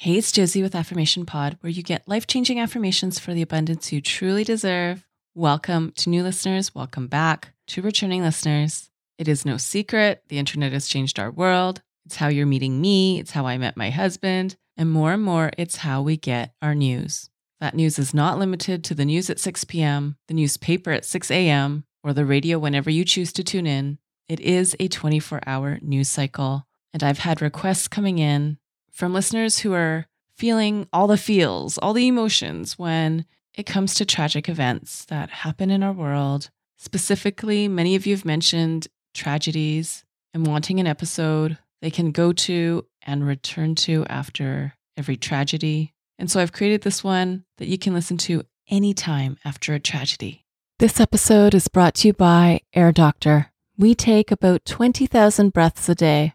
Hey, it's Josie with Affirmation Pod, where you get life changing affirmations for the abundance you truly deserve. Welcome to new listeners. Welcome back to returning listeners. It is no secret, the internet has changed our world. It's how you're meeting me, it's how I met my husband, and more and more, it's how we get our news. That news is not limited to the news at 6 p.m., the newspaper at 6 a.m., or the radio whenever you choose to tune in. It is a 24 hour news cycle. And I've had requests coming in from listeners who are feeling all the feels, all the emotions when it comes to tragic events that happen in our world. Specifically, many of you have mentioned tragedies and wanting an episode they can go to and return to after every tragedy. And so I've created this one that you can listen to anytime after a tragedy. This episode is brought to you by Air Doctor. We take about 20,000 breaths a day.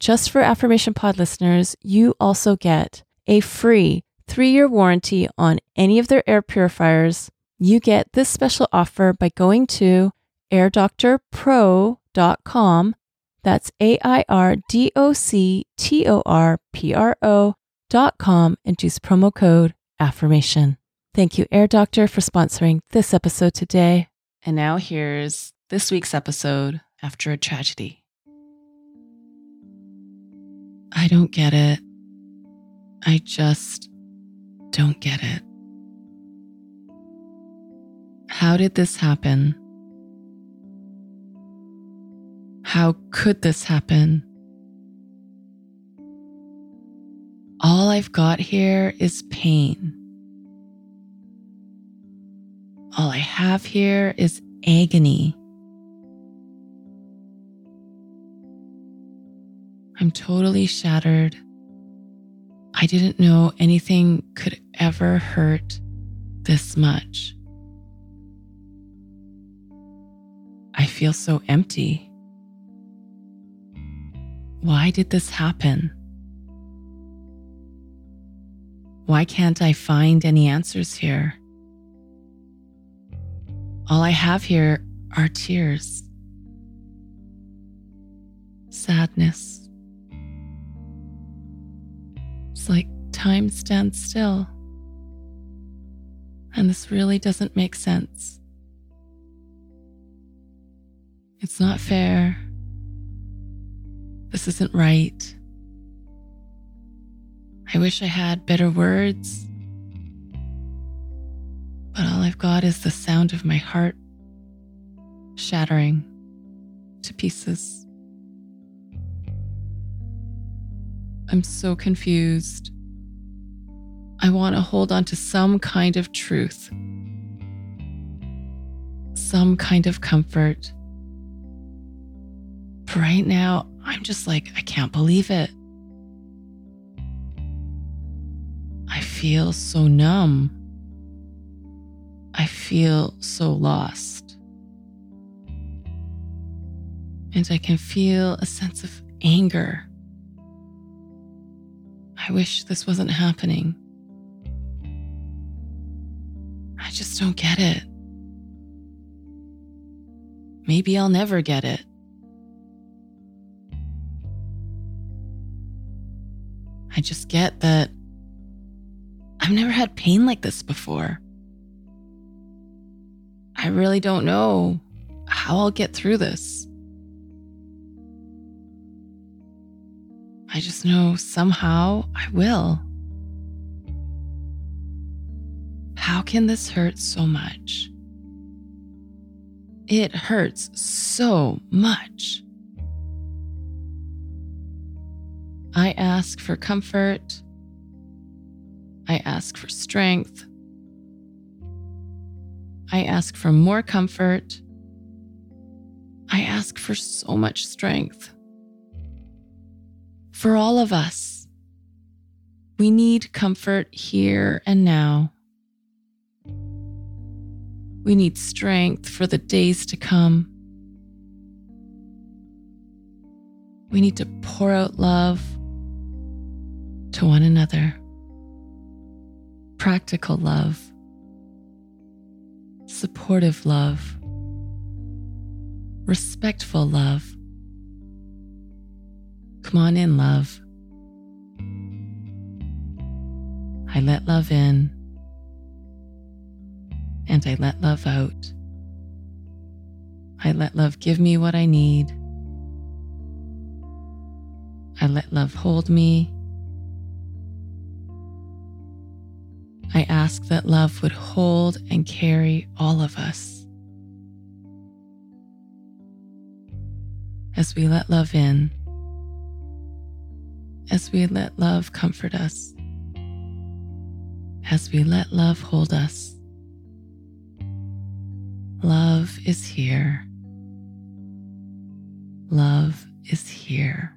just for Affirmation Pod listeners, you also get a free three year warranty on any of their air purifiers. You get this special offer by going to airdoctorpro.com. That's A I R D O C T O R P R O.com and use promo code affirmation. Thank you, Air Doctor, for sponsoring this episode today. And now here's this week's episode after a tragedy. I don't get it. I just don't get it. How did this happen? How could this happen? All I've got here is pain. All I have here is agony. I'm totally shattered. I didn't know anything could ever hurt this much. I feel so empty. Why did this happen? Why can't I find any answers here? All I have here are tears, sadness. Like time stands still. And this really doesn't make sense. It's not fair. This isn't right. I wish I had better words. But all I've got is the sound of my heart shattering to pieces. I'm so confused. I want to hold on to some kind of truth, some kind of comfort. Right now, I'm just like, I can't believe it. I feel so numb. I feel so lost. And I can feel a sense of anger. I wish this wasn't happening. I just don't get it. Maybe I'll never get it. I just get that I've never had pain like this before. I really don't know how I'll get through this. I just know somehow I will. How can this hurt so much? It hurts so much. I ask for comfort. I ask for strength. I ask for more comfort. I ask for so much strength. For all of us, we need comfort here and now. We need strength for the days to come. We need to pour out love to one another. Practical love, supportive love, respectful love. Come on in, love. I let love in and I let love out. I let love give me what I need. I let love hold me I ask that love would hold and carry all of us. As we let love in, as we let love comfort us, as we let love hold us, love is here. Love is here.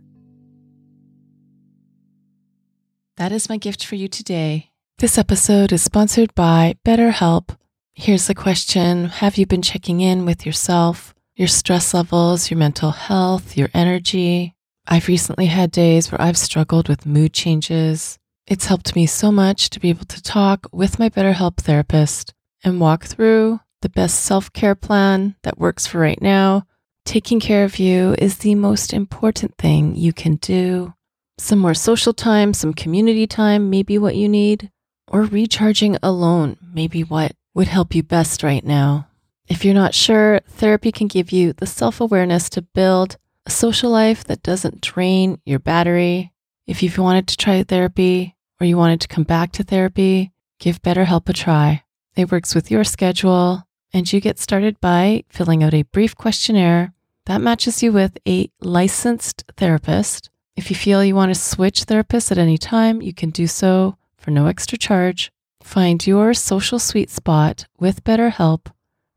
That is my gift for you today. This episode is sponsored by BetterHelp. Here's the question Have you been checking in with yourself, your stress levels, your mental health, your energy? I've recently had days where I've struggled with mood changes. It's helped me so much to be able to talk with my BetterHelp therapist and walk through the best self care plan that works for right now. Taking care of you is the most important thing you can do. Some more social time, some community time may be what you need or recharging alone may be what would help you best right now. If you're not sure, therapy can give you the self awareness to build a social life that doesn't drain your battery. If you've wanted to try therapy or you wanted to come back to therapy, give BetterHelp a try. It works with your schedule, and you get started by filling out a brief questionnaire that matches you with a licensed therapist. If you feel you want to switch therapists at any time, you can do so for no extra charge. Find your social sweet spot with BetterHelp.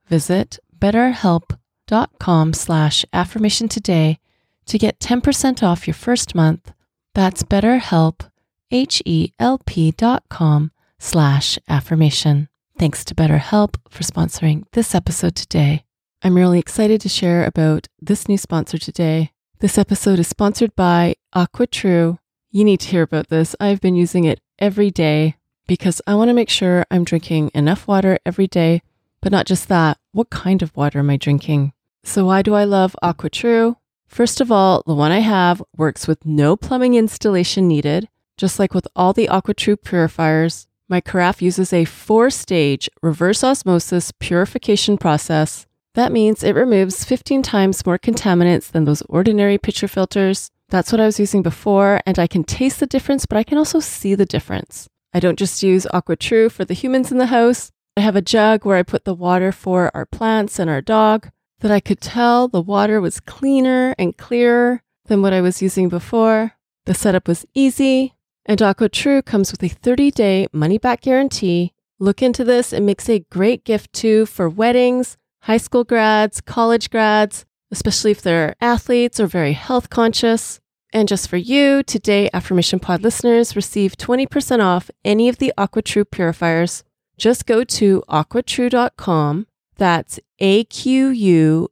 Visit betterhelp.com slash affirmation today to get 10% off your first month. That's betterhelp, H-E-L-P dot com slash affirmation. Thanks to BetterHelp for sponsoring this episode today. I'm really excited to share about this new sponsor today. This episode is sponsored by AquaTru. You need to hear about this. I've been using it every day because I want to make sure I'm drinking enough water every day. But not just that, what kind of water am I drinking? So, why do I love AquaTru? First of all, the one I have works with no plumbing installation needed. Just like with all the AquaTru purifiers, my carafe uses a four stage reverse osmosis purification process. That means it removes 15 times more contaminants than those ordinary pitcher filters. That's what I was using before, and I can taste the difference, but I can also see the difference. I don't just use AquaTru for the humans in the house. I have a jug where I put the water for our plants and our dog that I could tell the water was cleaner and clearer than what I was using before. The setup was easy. And AquaTru comes with a 30 day money back guarantee. Look into this, it makes a great gift too for weddings, high school grads, college grads, especially if they're athletes or very health conscious. And just for you, today Affirmation Pod listeners receive 20% off any of the AquaTru purifiers. Just go to aquatru.com. That's A-Q-U-A-T-R-U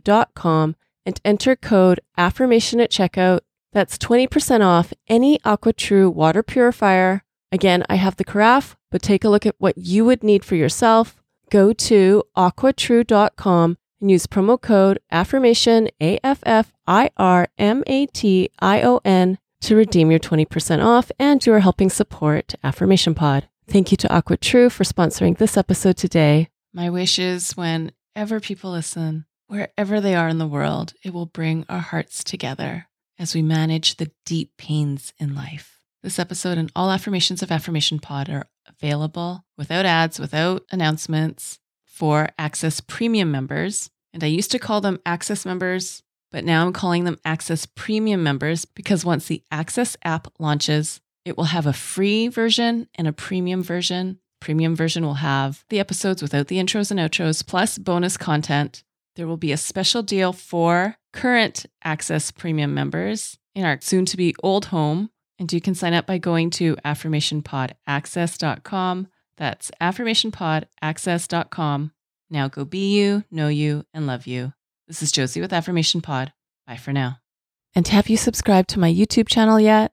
dot com and enter code affirmation at checkout. That's 20% off any AquaTru water purifier. Again, I have the carafe, but take a look at what you would need for yourself. Go to aquatru.com and use promo code affirmation A F F I R M A T I O N to redeem your 20% off and you are helping support Affirmation Pod. Thank you to AquaTru for sponsoring this episode today. My wish is whenever people listen, wherever they are in the world, it will bring our hearts together as we manage the deep pains in life. This episode and all affirmations of Affirmation Pod are available without ads, without announcements for Access Premium members. And I used to call them Access members, but now I'm calling them Access Premium members because once the Access app launches, it will have a free version and a premium version. Premium version will have the episodes without the intros and outros, plus bonus content. There will be a special deal for current Access Premium members in our soon to be old home. And you can sign up by going to affirmationpodaccess.com. That's affirmationpodaccess.com. Now go be you, know you, and love you. This is Josie with Affirmation Pod. Bye for now. And have you subscribed to my YouTube channel yet?